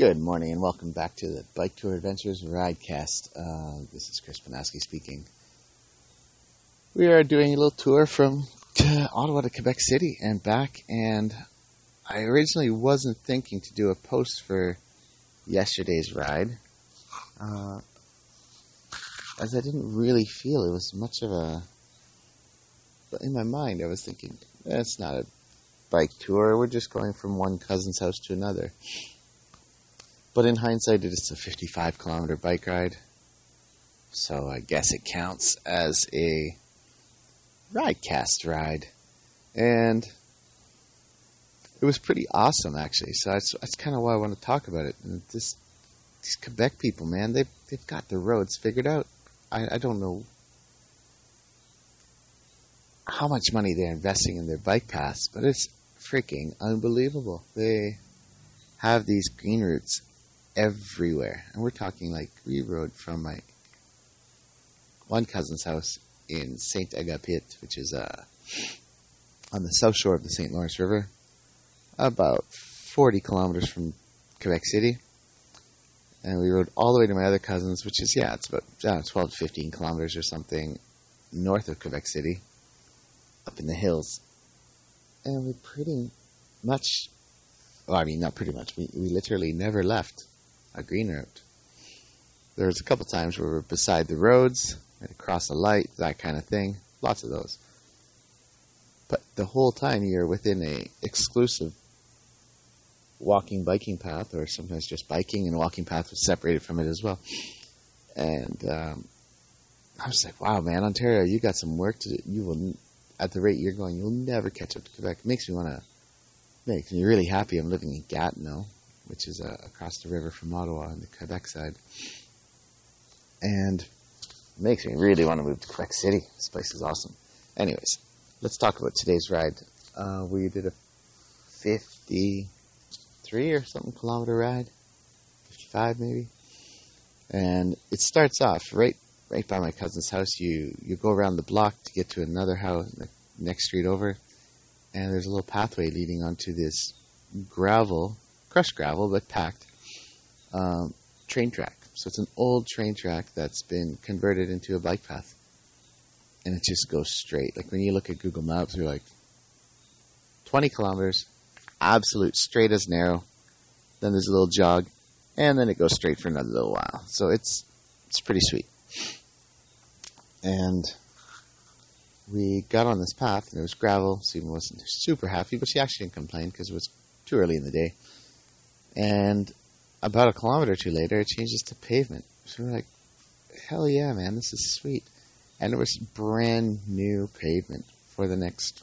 Good morning and welcome back to the Bike Tour Adventures Ridecast. Uh, this is Chris Panaski speaking. We are doing a little tour from Ottawa to Quebec City and back, and I originally wasn't thinking to do a post for yesterday's ride, uh, as I didn't really feel it was much of a. But in my mind, I was thinking, that's not a bike tour, we're just going from one cousin's house to another. But in hindsight, it is a 55 kilometer bike ride. So I guess it counts as a ridecast ride. And it was pretty awesome, actually. So that's, that's kind of why I want to talk about it. And this, these Quebec people, man, they've, they've got the roads figured out. I, I don't know how much money they're investing in their bike paths, but it's freaking unbelievable. They have these green routes everywhere. And we're talking like we rode from my one cousin's house in Saint Agapit, which is uh, on the south shore of the St. Lawrence River, about 40 kilometers from Quebec City. And we rode all the way to my other cousin's, which is, yeah, it's about know, 12 to 15 kilometers or something north of Quebec City, up in the hills. And we pretty much, well, I mean, not pretty much, we, we literally never left a green route. There was a couple times where we were beside the roads, and across a light, that kind of thing. Lots of those. But the whole time you're within a exclusive walking biking path, or sometimes just biking and walking path was separated from it as well. And um, I was like, wow, man, Ontario, you got some work to do. You will, at the rate you're going, you'll never catch up to Quebec. It makes me want to, makes me really happy I'm living in Gatineau which is uh, across the river from Ottawa on the Quebec side. And makes me really want to move to Quebec City. This place is awesome. Anyways, let's talk about today's ride. Uh, we did a 53 or something kilometer ride, 55 maybe. And it starts off right right by my cousin's house. You you go around the block to get to another house, the next street over, and there's a little pathway leading onto this gravel crushed gravel, but packed um, train track. So it's an old train track that's been converted into a bike path. And it just goes straight. Like when you look at Google Maps, you're like 20 kilometers, absolute straight as narrow. Then there's a little jog, and then it goes straight for another little while. So it's it's pretty sweet. And we got on this path, and it was gravel. Stephen wasn't super happy, but she actually didn't complain because it was too early in the day. And about a kilometer or two later, it changes to pavement. So we're like, hell yeah, man, this is sweet. And it was brand new pavement for the next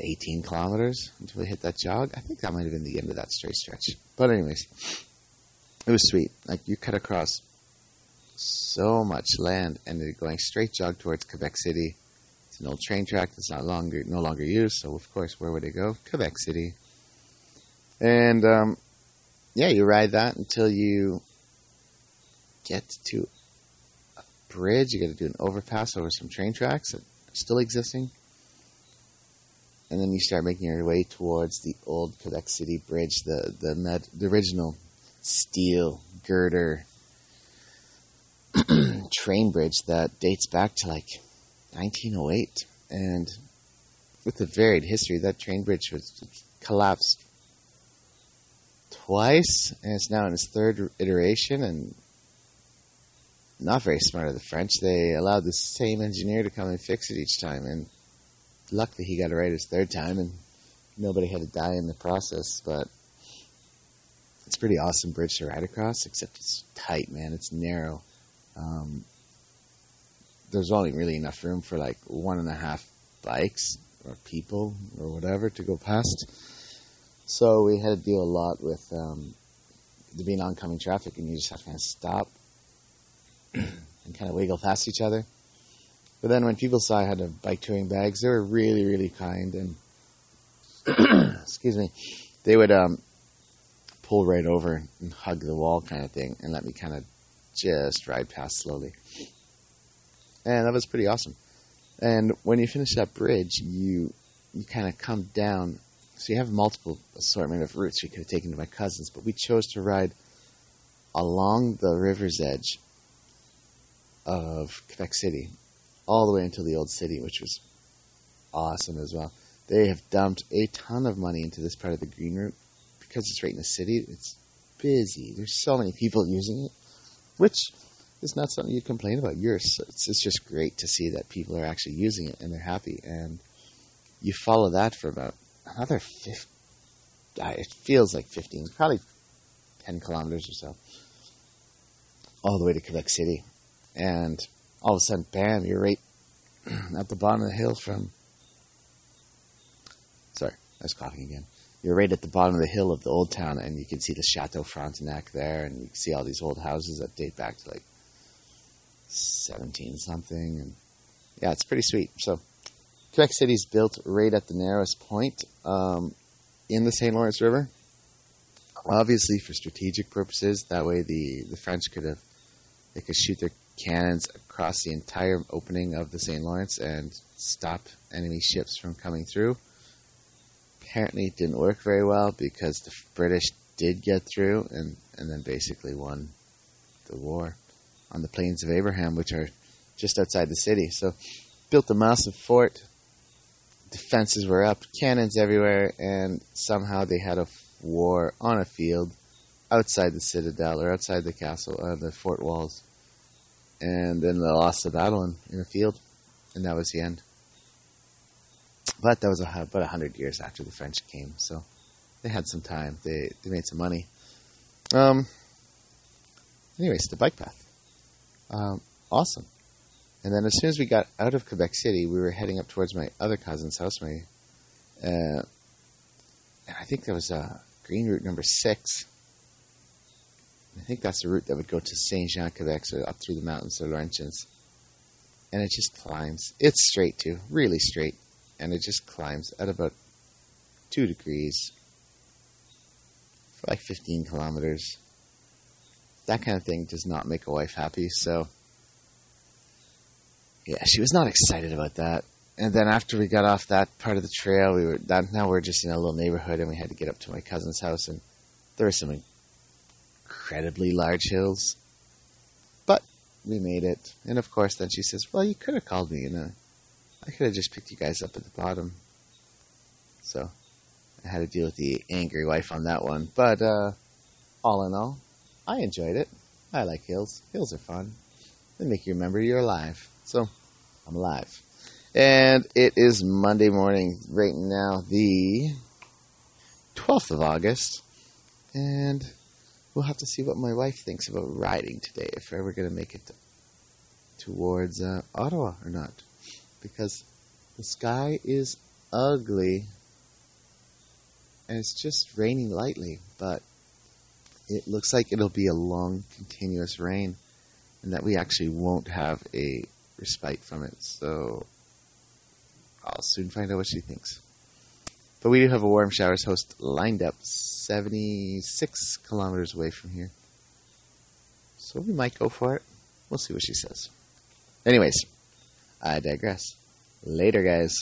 18 kilometers until we hit that jog. I think that might have been the end of that straight stretch. But, anyways, it was sweet. Like, you cut across so much land and you're going straight jog towards Quebec City. It's an old train track that's not longer no longer used, so of course, where would it go? Quebec City. And um, yeah, you ride that until you get to a bridge. You got to do an overpass over some train tracks that are still existing. And then you start making your way towards the old Quebec City Bridge, the the, med, the original steel girder train bridge that dates back to like 1908. And with a varied history, that train bridge was collapsed twice, and it's now in its third iteration, and not very smart of the French. They allowed the same engineer to come and fix it each time, and luckily he got it right his third time, and nobody had to die in the process. But it's a pretty awesome bridge to ride across, except it's tight, man. It's narrow. Um, there's only really enough room for like one and a half bikes or people or whatever to go past. So we had to deal a lot with um, there being oncoming traffic, and you just have to kind of stop and kind of wiggle past each other. But then when people saw I had a bike touring bags, they were really, really kind, and excuse me, they would um, pull right over and hug the wall, kind of thing, and let me kind of just ride past slowly. And that was pretty awesome. And when you finish that bridge, you you kind of come down so you have multiple assortment of routes you could have taken to my cousins, but we chose to ride along the river's edge of Quebec City, all the way into the old city, which was awesome as well. They have dumped a ton of money into this part of the green route because it's right in the city. It's busy. There's so many people using it, which is not something you complain about. Yours, it's, it's just great to see that people are actually using it and they're happy. And you follow that for about another 50, it feels like 15, probably 10 kilometers or so, all the way to Quebec City. And all of a sudden, bam, you're right at the bottom of the hill from. Sorry, I was coughing again. You're right at the bottom of the hill of the old town, and you can see the Chateau Frontenac there, and you can see all these old houses that date back to like 17 something. And yeah, it's pretty sweet. So, Quebec City is built right at the narrowest point um, in the St. Lawrence River. Obviously, for strategic purposes, that way the, the French could have they could shoot their cannons across the entire opening of the St. Lawrence and stop enemy ships from coming through. Apparently, it didn't work very well because the British did get through and, and then basically won the war on the plains of Abraham, which are just outside the city. So, built a massive fort. Defenses were up, cannons everywhere, and somehow they had a war on a field outside the citadel or outside the castle, uh, the fort walls. And then they lost the battle in, in a field, and that was the end. But that was a, about a hundred years after the French came, so they had some time. They they made some money. Um. Anyways, the bike path, um, awesome. And then as soon as we got out of Quebec City, we were heading up towards my other cousin's house. My, uh, and I think that was uh, Green Route number six. I think that's the route that would go to Saint Jean, Quebec, so up through the mountains to Laurentians. And it just climbs. It's straight too, really straight, and it just climbs at about two degrees for like 15 kilometers. That kind of thing does not make a wife happy, so yeah, she was not excited about that. And then after we got off that part of the trail, we were that now we're just in a little neighborhood, and we had to get up to my cousin's house, and there were some incredibly large hills, but we made it. And of course, then she says, "Well, you could have called me, you know. I could have just picked you guys up at the bottom." So I had to deal with the angry wife on that one, but uh, all in all, I enjoyed it. I like hills. Hills are fun. They make you remember you're alive. So, I'm alive. And it is Monday morning right now, the 12th of August. And we'll have to see what my wife thinks about riding today, if we're ever going to make it to, towards uh, Ottawa or not. Because the sky is ugly. And it's just raining lightly, but it looks like it'll be a long, continuous rain. And that we actually won't have a respite from it. So I'll soon find out what she thinks. But we do have a warm showers host lined up 76 kilometers away from here. So we might go for it. We'll see what she says. Anyways, I digress. Later, guys.